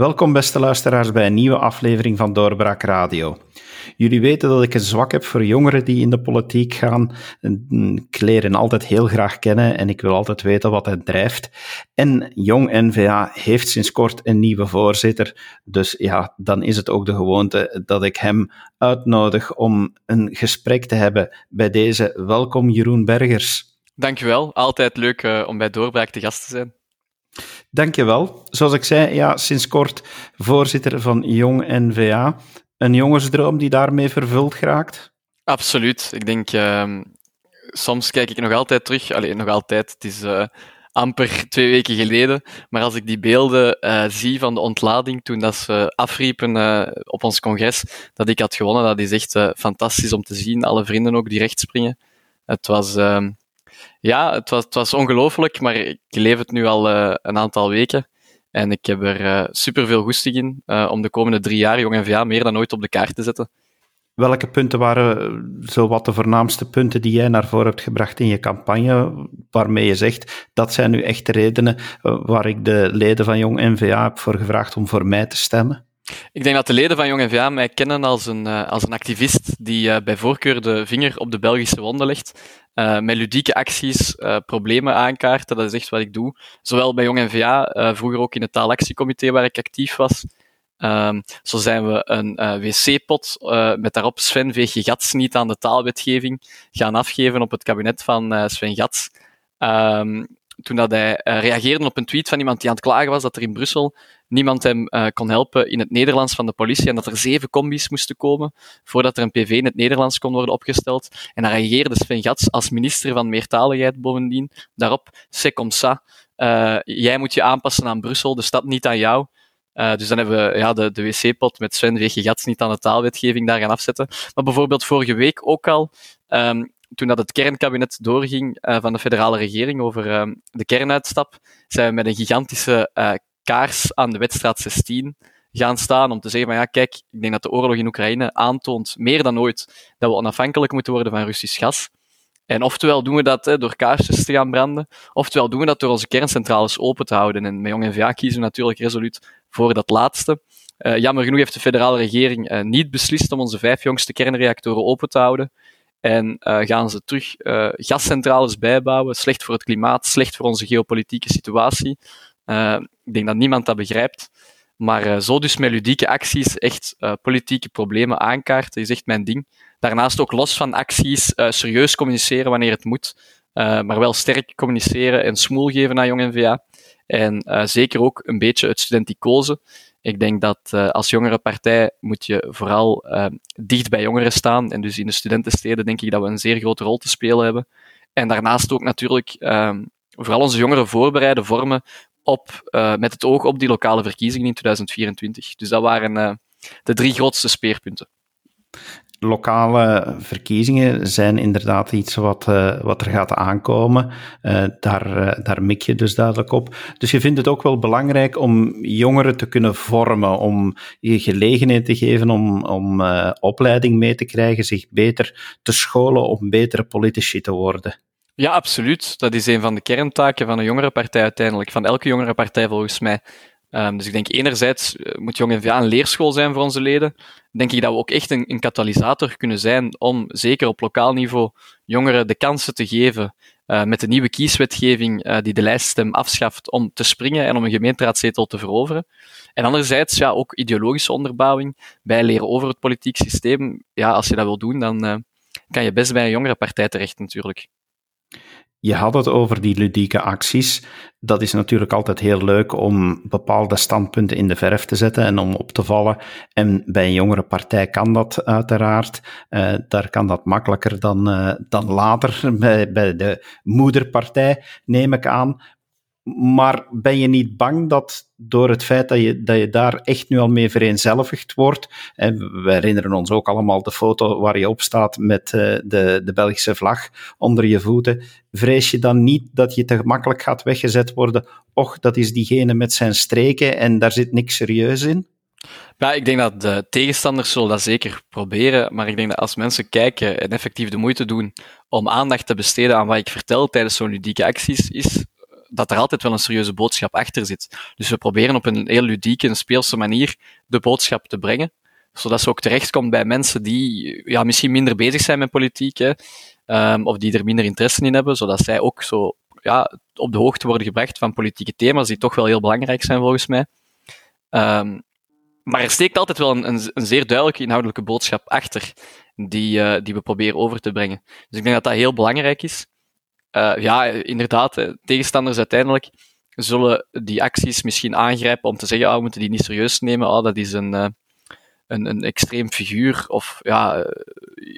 Welkom beste luisteraars bij een nieuwe aflevering van Doorbraak Radio. Jullie weten dat ik een zwak heb voor jongeren die in de politiek gaan. Ik leer altijd heel graag kennen en ik wil altijd weten wat hen drijft. En Jong NVA heeft sinds kort een nieuwe voorzitter. Dus ja, dan is het ook de gewoonte dat ik hem uitnodig om een gesprek te hebben bij deze. Welkom Jeroen Bergers. Dankjewel, altijd leuk uh, om bij Doorbraak te gast te zijn. Dankjewel. Zoals ik zei, ja, sinds kort voorzitter van Jong NVA. Een jongensdroom die daarmee vervuld geraakt? Absoluut. Ik denk, uh, soms kijk ik nog altijd terug. Alleen nog altijd. Het is uh, amper twee weken geleden. Maar als ik die beelden uh, zie van de ontlading toen dat ze afriepen uh, op ons congres, dat ik had gewonnen, dat is echt fantastisch om te zien. Alle vrienden ook die recht springen. Het was, ehm, ja, het was, het was ongelooflijk, maar ik leef het nu al uh, een aantal weken. En ik heb er uh, super veel goesting in uh, om de komende drie jaar Jong NVA meer dan ooit op de kaart te zetten. Welke punten waren zo wat de voornaamste punten die jij naar voren hebt gebracht in je campagne, waarmee je zegt dat zijn nu echt de redenen waar ik de leden van Jong NVA heb voor gevraagd om voor mij te stemmen? Ik denk dat de leden van Jong NVA mij kennen als een, als een activist die bij voorkeur de vinger op de Belgische wonden legt uh, met ludieke acties problemen aankaarten. Dat is echt wat ik doe. Zowel bij Jong NVA, uh, vroeger ook in het taalactiecomité waar ik actief was. Um, zo zijn we een wc-pot met daarop Sven je gats niet aan de taalwetgeving gaan afgeven op het kabinet van Sven Gats. Toen dat hij reageerde op een tweet van iemand die aan het klagen was dat er in Brussel niemand hem uh, kon helpen in het Nederlands van de politie en dat er zeven combis moesten komen voordat er een PV in het Nederlands kon worden opgesteld. En dan reageerde Sven Gats als minister van Meertaligheid bovendien daarop, c'est comme ça. Uh, jij moet je aanpassen aan Brussel, de stad niet aan jou. Dus dan hebben we ja, de, de wc-pot met Sven Veeg Gats niet aan de taalwetgeving daar gaan afzetten. Maar bijvoorbeeld vorige week ook al, um, toen dat het kernkabinet doorging uh, van de federale regering over um, de kernuitstap, zijn we met een gigantische uh, kaars aan de wedstrijd 16 gaan staan om te zeggen van ja, kijk, ik denk dat de oorlog in Oekraïne aantoont, meer dan ooit, dat we onafhankelijk moeten worden van Russisch gas. En oftewel doen we dat hè, door kaarsjes te gaan branden, oftewel doen we dat door onze kerncentrales open te houden. En met Jong NVA kiezen we natuurlijk resoluut voor dat laatste. Jammer genoeg heeft de federale regering niet beslist om onze vijf jongste kernreactoren open te houden. En uh, gaan ze terug gascentrales bijbouwen. Slecht voor het klimaat, slecht voor onze geopolitieke situatie. Uh, ik denk dat niemand dat begrijpt. Maar zo dus met ludieke acties echt politieke problemen aankaarten is echt mijn ding. Daarnaast ook los van acties serieus communiceren wanneer het moet. maar wel sterk communiceren en smoel geven naar Jong NVA. En zeker ook een beetje het studenticoze. Ik denk dat als jongere partij moet je vooral dicht bij jongeren staan. En dus in de studentensteden denk ik dat we een zeer grote rol te spelen hebben. En daarnaast ook natuurlijk vooral onze jongeren voorbereiden, vormen op, uh, met het oog op die lokale verkiezingen in 2024. Dus dat waren de drie grootste speerpunten. Lokale verkiezingen zijn inderdaad iets wat, uh, wat er gaat aankomen. daar, daar mik je dus duidelijk op. Dus je vindt het ook wel belangrijk om jongeren te kunnen vormen, om je gelegenheid te geven om, om opleiding mee te krijgen, zich beter te scholen om betere politici te worden. Ja, absoluut. Dat is een van de kerntaken van een jongerenpartij uiteindelijk, van elke jongerenpartij volgens mij. Um, dus ik denk enerzijds uh, moet Jong NVA een leerschool zijn voor onze leden. Denk ik dat we ook echt een, een katalysator kunnen zijn om, zeker op lokaal niveau, jongeren de kansen te geven uh, met de nieuwe kieswetgeving uh, die de lijststem afschaft om te springen en om een gemeenteraadzetel te veroveren. En anderzijds ja, ook ideologische onderbouwing, bijleren over het politiek systeem. Ja, als je dat wil doen, dan kan je best bij een jongerenpartij terecht natuurlijk. Je had het over die ludieke acties. Dat is natuurlijk altijd heel leuk om bepaalde standpunten in de verf te zetten en om op te vallen. En bij een jongere partij kan dat uiteraard. Uh, daar kan dat makkelijker dan, uh, dan later bij, bij de moederpartij, neem ik aan. Maar ben je niet bang dat door het feit dat je, dat je daar echt nu al mee vereenzelvigd wordt, en we herinneren ons ook allemaal de foto waar je op staat met uh, de, de Belgische vlag onder je voeten, vrees je dan niet dat je te gemakkelijk gaat weggezet worden? Och, dat is diegene met zijn streken en daar zit niks serieus in? Ja, ik denk dat de tegenstanders zullen dat zeker proberen, maar ik denk dat als mensen kijken en effectief de moeite doen om aandacht te besteden aan wat ik vertel tijdens zo'n ludieke acties, is dat er altijd wel een serieuze boodschap achter zit. Dus we proberen op een heel ludieke en speelse manier de boodschap te brengen, zodat ze ook terechtkomt bij mensen die ja, misschien minder bezig zijn met politiek, hè, um, of die er minder interesse in hebben, zodat zij ook zo ja, op de hoogte worden gebracht van politieke thema's die toch wel heel belangrijk zijn volgens mij. Um, maar er steekt altijd wel een, een, een, zeer duidelijke inhoudelijke boodschap achter, die, uh, die we proberen over te brengen. Dus ik denk dat dat heel belangrijk is. Uh, ja, inderdaad, tegenstanders uiteindelijk zullen die acties misschien aangrijpen om te zeggen, ah, we moeten die niet serieus nemen, ah, dat is een, uh, een, een extreem figuur, of ja,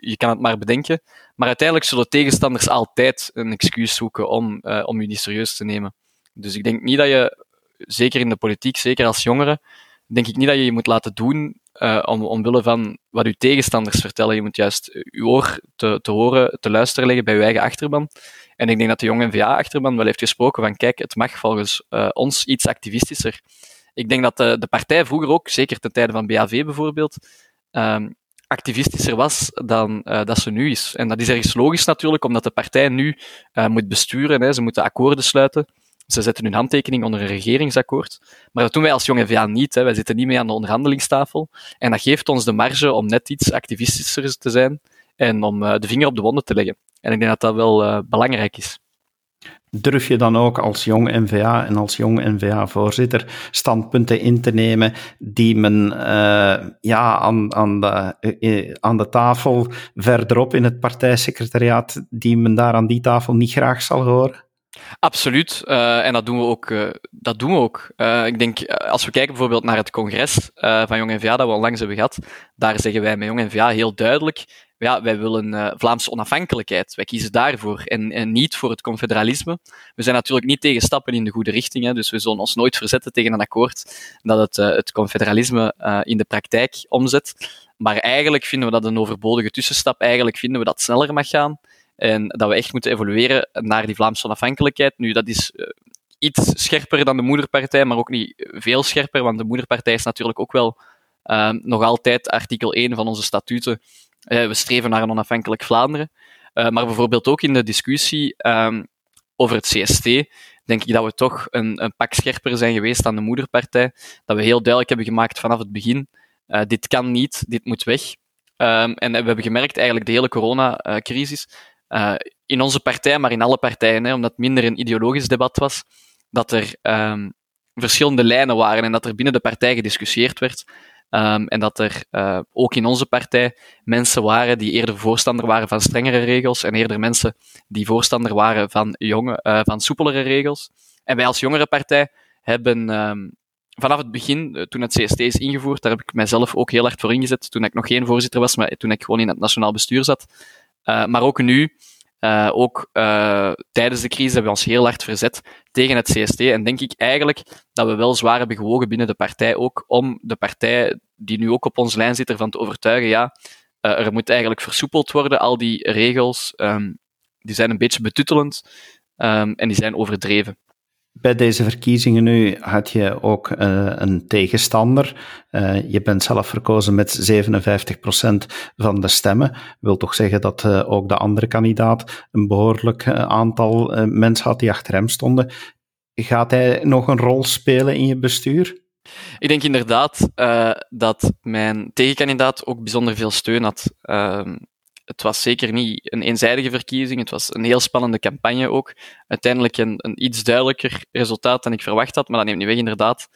je kan het maar bedenken. Maar uiteindelijk zullen tegenstanders altijd een excuus zoeken om, om je niet serieus te nemen. Dus ik denk niet dat je, zeker in de politiek, zeker als jongere, denk ik niet dat je je moet laten doen uh, om, omwille van wat uw tegenstanders vertellen. Je moet juist uw oor te, te horen, te luisteren leggen bij uw eigen achterban. En ik denk dat de jonge NVA-achterban wel heeft gesproken van kijk, het mag volgens uh, ons iets activistischer. Ik denk dat de, de partij vroeger ook, zeker ten tijde van BAV bijvoorbeeld, um, activistischer was dan uh, dat ze nu is. En dat is ergens logisch natuurlijk, omdat de partij nu uh, moet besturen. Hè. Ze moeten akkoorden sluiten. Ze zetten hun handtekening onder een regeringsakkoord. Maar dat doen wij als Jong VA niet. Hè. Wij zitten niet mee aan de onderhandelingstafel. En dat geeft ons de marge om net iets activistischer te zijn en om uh, de vinger op de wonden te leggen. En ik denk dat dat wel uh, belangrijk is. Durf je dan ook als jong NVA en als jong NVA-voorzitter standpunten in te nemen die men uh, ja, aan, aan, de, aan de tafel verderop in het partijsecretariaat, die men daar aan die tafel niet graag zal horen? Absoluut. Uh, en dat doen we ook. Uh, dat doen we ook. Uh, ik denk, als we kijken bijvoorbeeld naar het congres van Jong NVA dat we onlangs hebben gehad, daar zeggen wij met Jong NVA heel duidelijk, ja, wij willen Vlaamse onafhankelijkheid. Wij kiezen daarvoor en, niet voor het confederalisme. We zijn natuurlijk niet tegen stappen in de goede richting, hè, dus we zullen ons nooit verzetten tegen een akkoord dat het, het confederalisme in de praktijk omzet. Maar eigenlijk vinden we dat een overbodige tussenstap. Eigenlijk vinden we dat sneller mag gaan. En dat we echt moeten evolueren naar die Vlaamse onafhankelijkheid. Nu, dat is uh, iets scherper dan de moederpartij, maar ook niet veel scherper, want de moederpartij is natuurlijk ook wel uh, nog altijd artikel 1 van onze statuten. Uh, we streven naar een onafhankelijk Vlaanderen. maar bijvoorbeeld ook in de discussie um, over het CST, denk ik dat we toch een, een, pak scherper zijn geweest dan de moederpartij. Dat we heel duidelijk hebben gemaakt vanaf het begin, dit kan niet, dit moet weg. Um, en we hebben gemerkt, eigenlijk de hele coronacrisis, in onze partij, maar in alle partijen, hè, omdat het minder een ideologisch debat was, dat er um, verschillende lijnen waren en dat er binnen de partij gediscussieerd werd. Um, en dat er uh, ook in onze partij mensen waren die eerder voorstander waren van strengere regels en eerder mensen die voorstander waren van, jonge, uh, van soepelere regels. En wij als jongere partij hebben um, vanaf het begin, toen het CST is ingevoerd, daar heb ik mijzelf ook heel hard voor ingezet, toen ik nog geen voorzitter was, maar toen ik gewoon in het nationaal bestuur zat, maar ook nu, uh, ook uh, tijdens de crisis hebben we ons heel hard verzet tegen het CST. En denk ik eigenlijk dat we wel zwaar hebben gewogen binnen de partij ook om de partij die nu ook op onze lijn zit ervan te overtuigen, ja, er moet eigenlijk versoepeld worden. Al die regels, um, die zijn een beetje betuttelend um, en die zijn overdreven. Bij deze verkiezingen nu had je ook uh, een tegenstander. Uh, je bent zelf verkozen met 57% van de stemmen. Wil toch zeggen dat uh, ook de andere kandidaat een behoorlijk aantal mensen had die achter hem stonden. Gaat hij nog een rol spelen in je bestuur? Ik denk inderdaad dat mijn tegenkandidaat ook bijzonder veel steun had. Het was zeker niet een eenzijdige verkiezing. Het was een heel spannende campagne ook. Uiteindelijk een, een iets duidelijker resultaat dan ik verwacht had. Maar dat neemt niet weg, inderdaad,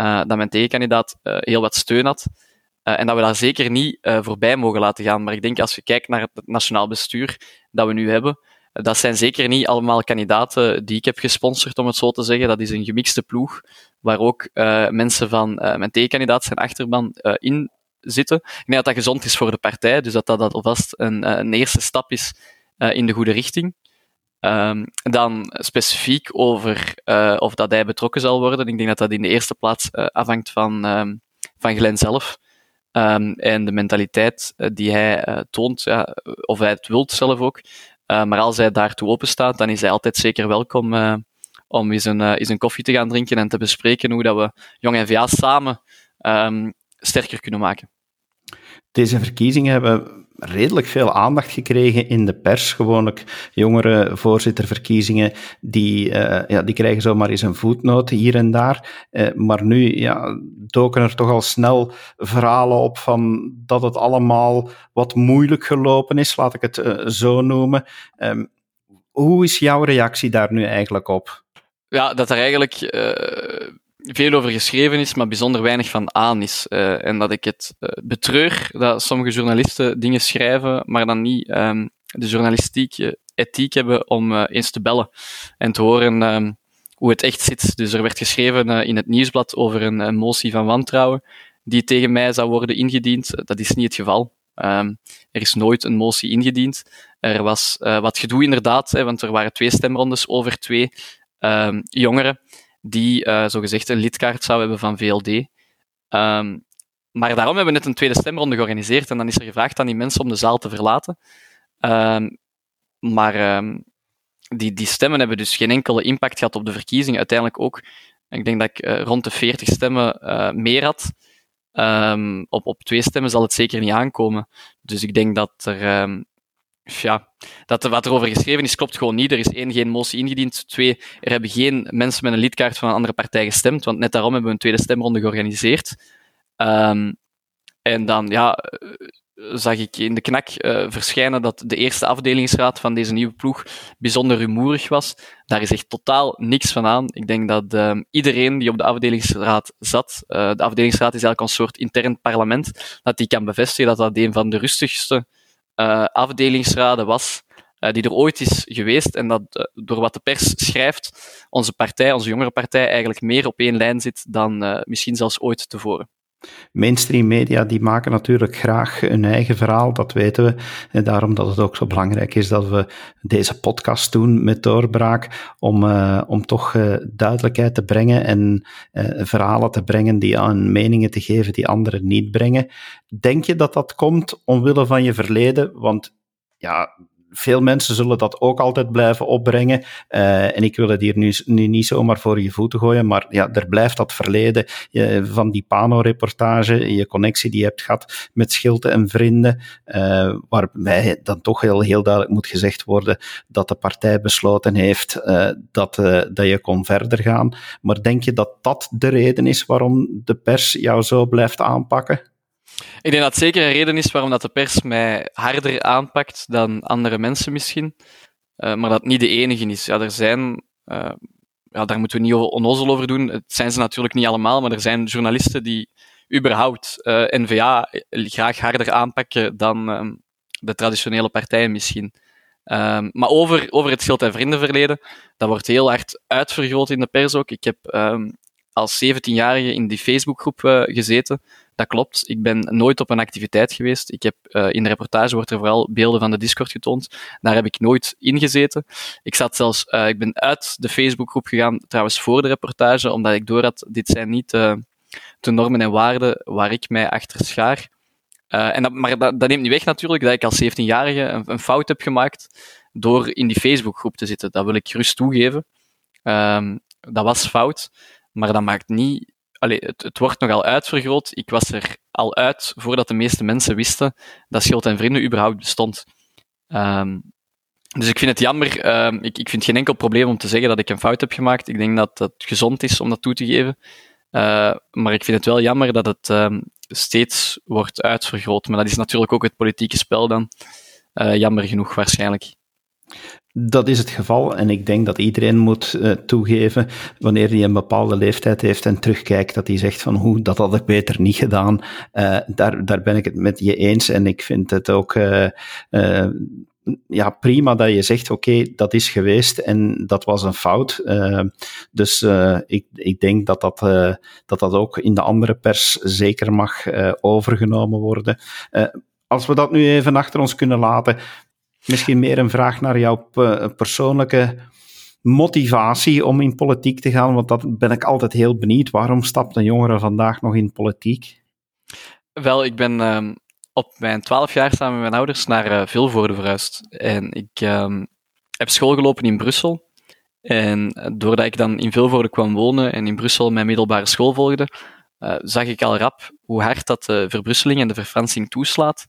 uh, dat mijn tegenkandidaat uh, heel wat steun had. Uh, en dat we daar zeker niet voorbij mogen laten gaan. Maar ik denk als je kijkt naar het nationaal bestuur dat we nu hebben, dat zijn zeker niet allemaal kandidaten die ik heb gesponsord, om het zo te zeggen. Dat is een gemixte ploeg, waar ook mensen van mijn tegenkandidaat, zijn achterban, in zitten. Ik denk dat dat gezond is voor de partij, dus dat dat alvast een, eh, een eerste stap is uh, in de goede richting. Um, dan specifiek over uh, of dat hij betrokken zal worden. Ik denk dat dat in de eerste plaats afhangt van, um, van Glenn zelf. Um, en de mentaliteit die hij toont, ja, of hij het wilt zelf ook. maar als hij daartoe openstaat, dan is hij altijd zeker welkom om eens een, eens een koffie te gaan drinken en te bespreken hoe dat we Jong NVA samen sterker kunnen maken. Deze verkiezingen hebben redelijk veel aandacht gekregen in de pers. Gewoonlijk jongere voorzitterverkiezingen, die, uh, ja, die krijgen zomaar eens een voetnoot hier en daar. Uh, maar nu ja, doken er toch al snel verhalen op van dat het allemaal wat moeilijk gelopen is, laat ik het uh, zo noemen. Um, hoe is jouw reactie daar nu eigenlijk op? Ja, dat er eigenlijk veel over geschreven is, maar bijzonder weinig van aan is. Uh, en dat ik het uh, betreur dat sommige journalisten dingen schrijven, maar dan niet um, de journalistieke ethiek hebben om eens te bellen en te horen um, hoe het echt zit. Dus er werd geschreven in het nieuwsblad over een, motie van wantrouwen die tegen mij zou worden ingediend. Dat is niet het geval. Um, er is nooit een motie ingediend. Er was wat gedoe inderdaad, hè, want er waren twee stemrondes over twee jongeren die uh, zogezegd een lidkaart zou hebben van VLD. Ehm, maar daarom hebben we net een tweede stemronde georganiseerd en dan is er gevraagd aan die mensen om de zaal te verlaten. Um, maar um, die, die stemmen hebben dus geen enkele impact gehad op de verkiezingen. Uiteindelijk ook, ik denk dat ik uh, rond de 40 stemmen uh, meer had. op, op twee stemmen zal het zeker niet aankomen. Dus ik denk dat er ja, dat wat er over geschreven is, klopt gewoon niet. Er is één, geen motie ingediend. Twee, er hebben geen mensen met een lidkaart van een andere partij gestemd, want net daarom hebben we een tweede stemronde georganiseerd. Um, en dan, ja, eh, zag ik in de knak uh, verschijnen dat de eerste afdelingsraad van deze nieuwe ploeg bijzonder rumoerig was. Daar is echt totaal niks van aan. Ik denk dat uh, iedereen die op de afdelingsraad zat, uh, de afdelingsraad is eigenlijk een soort intern parlement, dat die kan bevestigen dat dat een van de rustigste uh, afdelingsraden was uh, die er ooit is geweest en dat uh, door wat de pers schrijft, onze partij, onze jongere partij, eigenlijk meer op één lijn zit dan misschien zelfs ooit tevoren. Mainstream media die maken natuurlijk graag hun eigen verhaal, dat weten we. En daarom dat het ook zo belangrijk is dat we deze podcast doen met doorbraak, om, uh, om toch uh, duidelijkheid te brengen en uh, verhalen te brengen die aan meningen te geven die anderen niet brengen. Denk je dat dat komt omwille van je verleden? Want ja, veel mensen zullen dat ook altijd blijven opbrengen. Uh, en ik wil het hier nu, niet zomaar voor je voeten gooien, maar ja, er blijft dat verleden van die Pano-reportage, je connectie die je hebt gehad met Schilte en vrienden, uh, waarbij dan toch heel, heel duidelijk moet gezegd worden dat de partij besloten heeft dat, dat je kon verder gaan. Maar denk je dat dat de reden is waarom de pers jou zo blijft aanpakken? Ik denk dat het zeker een reden is waarom dat de pers mij harder aanpakt dan andere mensen misschien. Uh, maar dat niet de enige is. Ja, er zijn, uh, ja, daar moeten we niet onnozel over doen. Het zijn ze natuurlijk niet allemaal, maar er zijn journalisten die überhaupt uh, eh, N-VA graag harder aanpakken dan ehm, de traditionele partijen misschien. Um, maar over, over het Schild- en Vriendenverleden, dat wordt heel hard uitvergroot in de pers ook. Ik heb um, als 17-jarige in die Facebookgroep gezeten. Dat klopt. Ik ben nooit op een activiteit geweest. Ik heb, uh, in de reportage wordt er vooral beelden van de Discord getoond. Daar heb ik nooit in gezeten. Ik zat zelfs, uh, ik ben uit de Facebookgroep gegaan, trouwens voor de reportage, omdat ik door had, dit zijn niet de normen en waarden waar ik mij achter schaar. en dat, maar dat, neemt niet weg natuurlijk dat ik als 17-jarige een, fout heb gemaakt door in die Facebookgroep te zitten. Dat wil ik gerust toegeven. Um, dat was fout. Maar dat maakt niet. Allee, het, wordt nogal uitvergroot. Ik was er al uit voordat de meeste mensen wisten dat Schild en Vrienden überhaupt bestond. Um, dus ik vind het jammer. Um, ik, ik vind geen enkel probleem om te zeggen dat ik een fout heb gemaakt. Ik denk dat het gezond is om dat toe te geven. Uh, maar ik vind het wel jammer dat het um, steeds wordt uitvergroot. Maar dat is natuurlijk ook het politieke spel dan. Uh, jammer genoeg waarschijnlijk. Dat is het geval en ik denk dat iedereen moet uh, toegeven, wanneer hij een bepaalde leeftijd heeft en terugkijkt, dat hij zegt van hoe, dat had ik beter niet gedaan. Uh, daar, daar ben ik het met je eens en ik vind het ook uh, ja, prima dat je zegt, oké, dat is geweest en dat was een fout. dus ik, ik denk dat dat, dat dat ook in de andere pers zeker mag overgenomen worden. als we dat nu even achter ons kunnen laten, Misschien meer een vraag naar jouw persoonlijke motivatie om in politiek te gaan, want dat ben ik altijd heel benieuwd. Waarom stapt een jongere vandaag nog in politiek? Wel, ik ben um, op mijn twaalf jaar samen met mijn ouders naar uh, Vilvoorde verhuisd. En ik um, heb school gelopen in Brussel. En eh, doordat ik dan in Vilvoorde kwam wonen en in Brussel mijn middelbare school volgde, zag ik al rap hoe hard dat de verbrusseling en de verfransing toeslaat.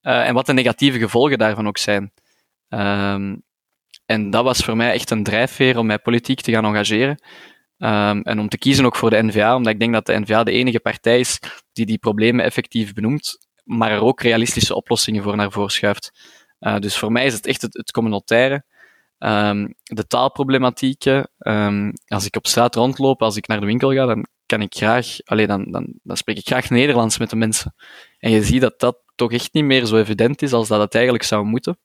En wat de negatieve gevolgen daarvan ook zijn. Ehm, en dat was voor mij echt een drijfveer om mij politiek te gaan engageren. Um, en om te kiezen ook voor de NVA, omdat ik denk dat de NVA de enige partij is die die problemen effectief benoemt, maar er ook realistische oplossingen voor naar voren schuift. Uh, dus voor mij is het echt het, communautaire. Um, de taalproblematieken. Als ik op straat rondloop, als ik naar de winkel ga, dan kan ik graag, alleen dan, dan, dan spreek ik graag Nederlands met de mensen. En je ziet dat dat toch echt niet meer zo evident is als dat het eigenlijk zou moeten.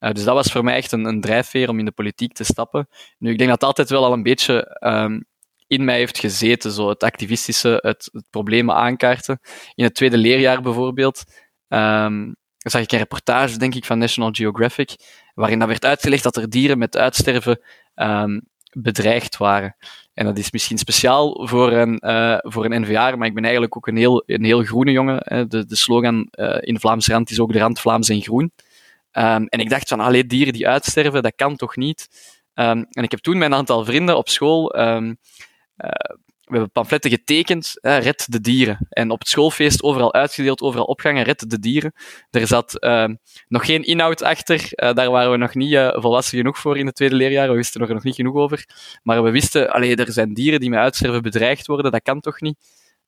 Uh, dus dat was voor mij echt een, een drijfveer om in de politiek te stappen. Nu, ik denk dat het altijd wel al een beetje um, in mij heeft gezeten, zo het activistische, het, het problemen aankaarten. In het tweede leerjaar bijvoorbeeld um, zag ik een reportage, denk ik, van National Geographic, waarin dat werd uitgelegd dat er dieren met uitsterven um, bedreigd waren. En dat is misschien speciaal voor een, uh, voor een NVA, maar ik ben eigenlijk ook een heel, een heel groene jongen. De, de slogan uh, in Vlaamse rand is ook de rand Vlaams en groen. Um, en ik dacht van, alleen dieren die uitsterven, dat kan toch niet? Um, en ik heb toen mijn aantal vrienden op school um, uh, we hebben pamfletten getekend, red de dieren. En op het schoolfeest overal uitgedeeld, overal opgangen, red de dieren. Er zat uh, nog geen inhoud achter, uh, daar waren we nog niet uh, volwassen genoeg voor in het tweede leerjaar, we wisten er nog niet genoeg over. Maar we wisten, allee, er zijn dieren die met uitsterven bedreigd worden, dat kan toch niet?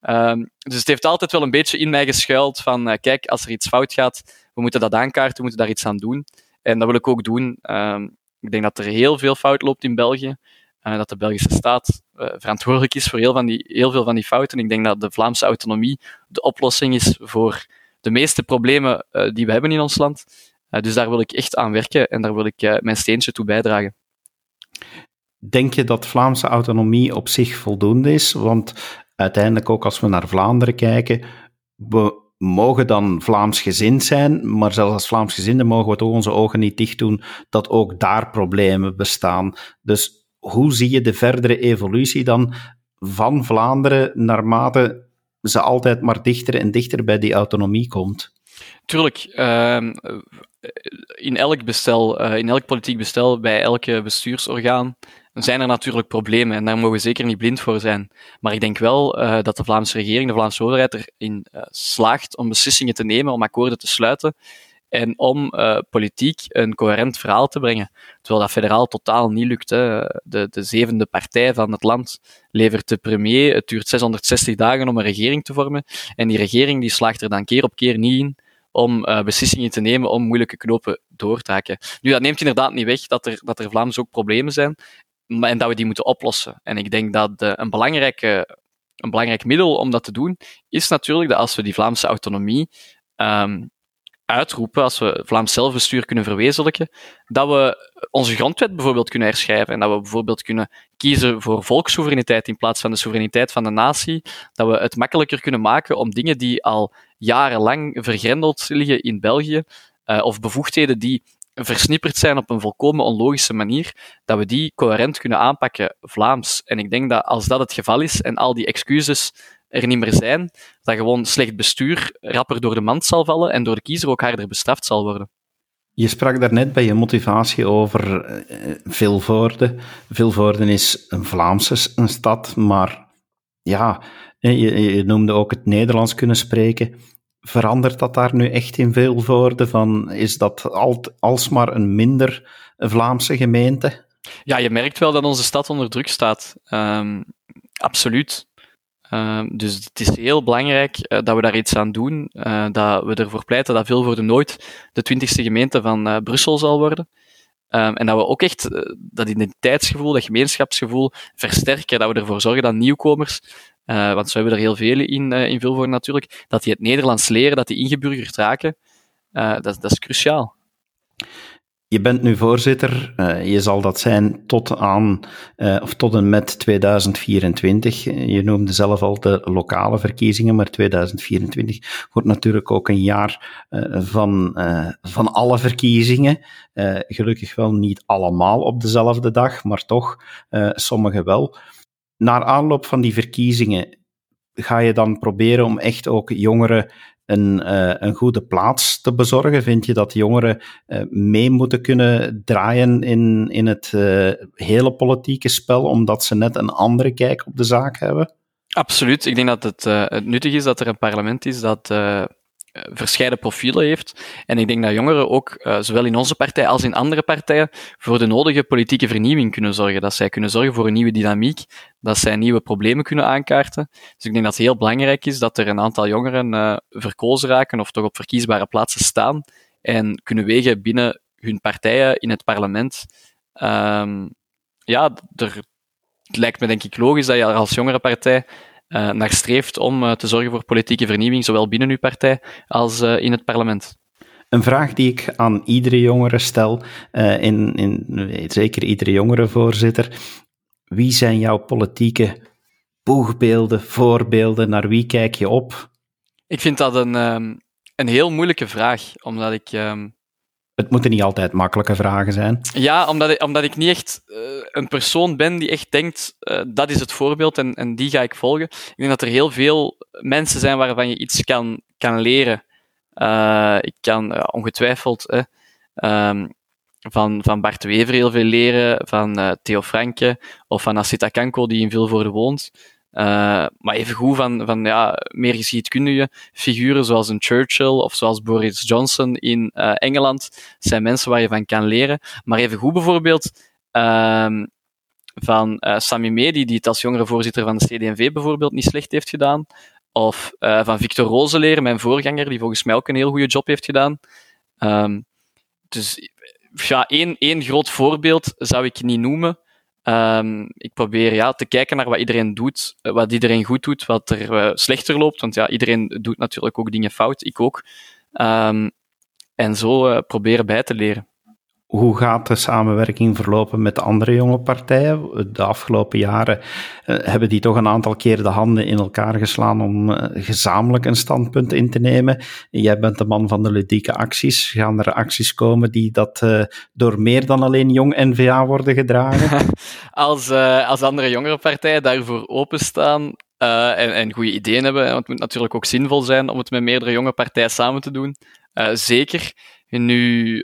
Um, dus het heeft altijd wel een beetje in mij geschuild van, kijk, als er iets fout gaat, we moeten dat aankaarten, we moeten daar iets aan doen. En dat wil ik ook doen. Um, ik denk dat er heel veel fout loopt in België. Dat de Belgische staat uh, verantwoordelijk is voor heel, van die, heel veel van die fouten. Ik denk dat de Vlaamse autonomie de oplossing is voor de meeste problemen uh, die we hebben in ons land. dus daar wil ik echt aan werken en daar wil ik mijn steentje toe bijdragen. Denk je dat Vlaamse autonomie op zich voldoende is? Want uiteindelijk, ook als we naar Vlaanderen kijken, we mogen dan Vlaams gezind zijn, maar zelfs als Vlaams gezinden mogen we toch onze ogen niet dicht doen dat ook daar problemen bestaan. Dus hoe zie je de verdere evolutie dan van Vlaanderen naarmate ze altijd maar dichter en dichter bij die autonomie komt? Tuurlijk. Uh, in elk bestel, uh, in elk politiek bestel, bij elke bestuursorgaan, zijn er natuurlijk problemen en daar mogen we zeker niet blind voor zijn. Maar ik denk wel uh, dat de Vlaamse regering, de Vlaamse overheid erin uh, slaagt om beslissingen te nemen, om akkoorden te sluiten en om uh, politiek een coherent verhaal te brengen. Terwijl dat federaal totaal niet lukt. Hè. De, de zevende partij van het land levert de premier. Het duurt 660 dagen om een regering te vormen. En die regering die slaagt er dan keer op keer niet in om uh, beslissingen te nemen om moeilijke knopen door te hakken. Nu, dat neemt inderdaad niet weg dat er, dat er Vlaams ook problemen zijn en dat we die moeten oplossen. En ik denk dat de, een, belangrijke, een belangrijk middel om dat te doen is natuurlijk dat als we die Vlaamse autonomie um, uitroepen, als we Vlaams zelfbestuur kunnen verwezenlijken, dat we onze grondwet bijvoorbeeld kunnen herschrijven en dat we bijvoorbeeld kunnen kiezen voor volkssoevereiniteit in plaats van de soevereiniteit van de natie, dat we het makkelijker kunnen maken om dingen die al jarenlang vergrendeld liggen in België, uh, of bevoegdheden die versnipperd zijn op een volkomen onlogische manier, dat we die coherent kunnen aanpakken Vlaams. En ik denk dat als dat het geval is en al die excuses er niet meer zijn, dat gewoon slecht bestuur rapper door de mand zal vallen en door de kiezer ook harder bestraft zal worden. Je sprak daarnet bij je motivatie over uh, Vilvoorde. Vilvoorde is een Vlaamse een stad, maar ja, je, je noemde ook het Nederlands kunnen spreken. Verandert dat daar nu echt in Vilvoorde? Van, is dat alt, alsmaar een minder Vlaamse gemeente? Ja, je merkt wel dat onze stad onder druk staat. Um, absoluut. Uh, dus het is heel belangrijk uh, dat we daar iets aan doen. Uh, dat we ervoor pleiten dat Vilvoorde nooit de twintigste gemeente van uh, Brussel zal worden. Um, en dat we ook echt dat identiteitsgevoel, dat gemeenschapsgevoel versterken. Dat we ervoor zorgen dat nieuwkomers, want zo hebben we er heel veel in, in Vilvoorde natuurlijk, dat die het Nederlands leren, dat die ingeburgerd raken. dat, dat is cruciaal. Je bent nu voorzitter, uh, je zal dat zijn tot aan, uh, of tot en met 2024. Je noemde zelf al de lokale verkiezingen, maar 2024 wordt natuurlijk ook een jaar uh, van, van alle verkiezingen. gelukkig wel niet allemaal op dezelfde dag, maar toch sommige wel. Naar aanloop van die verkiezingen ga je dan proberen om echt ook jongeren een, uh, een goede plaats te bezorgen? Vind je dat jongeren uh, mee moeten kunnen draaien in, in het uh, hele politieke spel, omdat ze net een andere kijk op de zaak hebben? Absoluut. Ik denk dat het, het nuttig is dat er een parlement is dat verscheiden profielen heeft. En ik denk dat jongeren ook, uh, zowel in onze partij als in andere partijen, voor de nodige politieke vernieuwing kunnen zorgen. Dat zij kunnen zorgen voor een nieuwe dynamiek, dat zij nieuwe problemen kunnen aankaarten. Dus ik denk dat het heel belangrijk is dat er een aantal jongeren uh, verkozen raken of toch op verkiesbare plaatsen staan en kunnen wegen binnen hun partijen in het parlement. Um, ja, er, het lijkt me denk ik logisch dat je als jongere partij uh, naar streeft om uh, te zorgen voor politieke vernieuwing, zowel binnen uw partij als uh, in het parlement. Een vraag die ik aan iedere jongere stel, in, in, zeker iedere jongere voorzitter. Wie zijn jouw politieke boegbeelden, voorbeelden? Naar wie kijk je op? Ik vind dat een, um, een heel moeilijke vraag, omdat ik um, het moeten niet altijd makkelijke vragen zijn. Ja, omdat ik, omdat ik niet echt uh, een persoon ben die echt denkt, uh, dat is het voorbeeld en, en die ga ik volgen. Ik denk dat er heel veel mensen zijn waarvan je iets kan, kan leren. Uh, ik kan ongetwijfeld um, van, van Bart Wever heel veel leren, van Theo Franke of van Asita Kanko, die in Vilvoorde woont. Uh, maar evengoed van, van ja, meer geschiedkundige figuren zoals een Churchill of zoals Boris Johnson in uh, Engeland zijn mensen waar je van kan leren. Maar evengoed bijvoorbeeld uh, van uh, Sami Medi, die het als jongere voorzitter van de CD&V bijvoorbeeld niet slecht heeft gedaan. Of van Victor Roseleer, mijn voorganger, die volgens mij ook een heel goede job heeft gedaan. Um, dus ja, één, één groot voorbeeld zou ik niet noemen. Um, ik probeer ja, te kijken naar wat iedereen doet, eh, wat iedereen goed doet, wat er uh, slechter loopt. Want ja, iedereen doet natuurlijk ook dingen fout, ik ook. Um, en zo uh, proberen bij te leren. Hoe gaat de samenwerking verlopen met de andere jonge partijen? De afgelopen jaren uh, hebben die toch een aantal keer de handen in elkaar geslaan om uh, gezamenlijk een standpunt in te nemen. Jij bent de man van de ludieke acties. Gaan er acties komen die dat uh, door meer dan alleen jong NVA worden gedragen? als, als andere jongere partijen daarvoor openstaan, uh, en, en goede ideeën hebben. Want het moet natuurlijk ook zinvol zijn om het met meerdere jonge partijen samen te doen. Uh, zeker. Nu,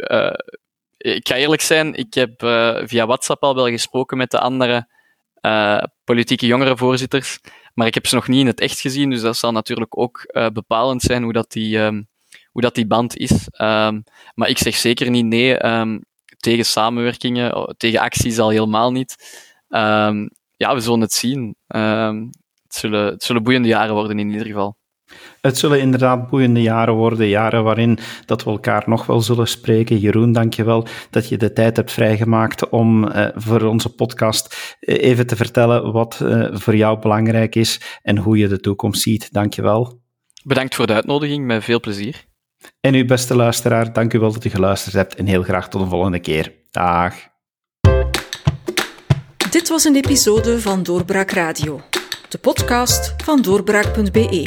ik ga eerlijk zijn, ik heb uh, via WhatsApp al wel gesproken met de andere uh, politieke jongerenvoorzitters, maar ik heb ze nog niet in het echt gezien, dus dat zal natuurlijk ook bepalend zijn hoe dat die, um, hoe dat die band is. Um, maar ik zeg zeker niet nee um, tegen samenwerkingen, tegen acties al helemaal niet. ja, we zullen het zien. zullen, het zullen boeiende jaren worden in ieder geval. Het zullen inderdaad boeiende jaren worden, jaren waarin dat we elkaar nog wel zullen spreken. Jeroen, dankjewel dat je de tijd hebt vrijgemaakt om uh, voor onze podcast uh, even te vertellen wat uh, voor jou belangrijk is en hoe je de toekomst ziet. Dankjewel. Bedankt voor de uitnodiging, met veel plezier. En uw beste luisteraar, dank u wel dat u geluisterd hebt en heel graag tot de volgende keer. Dag. Dit was een episode van Doorbraak Radio, de podcast van doorbraak.be.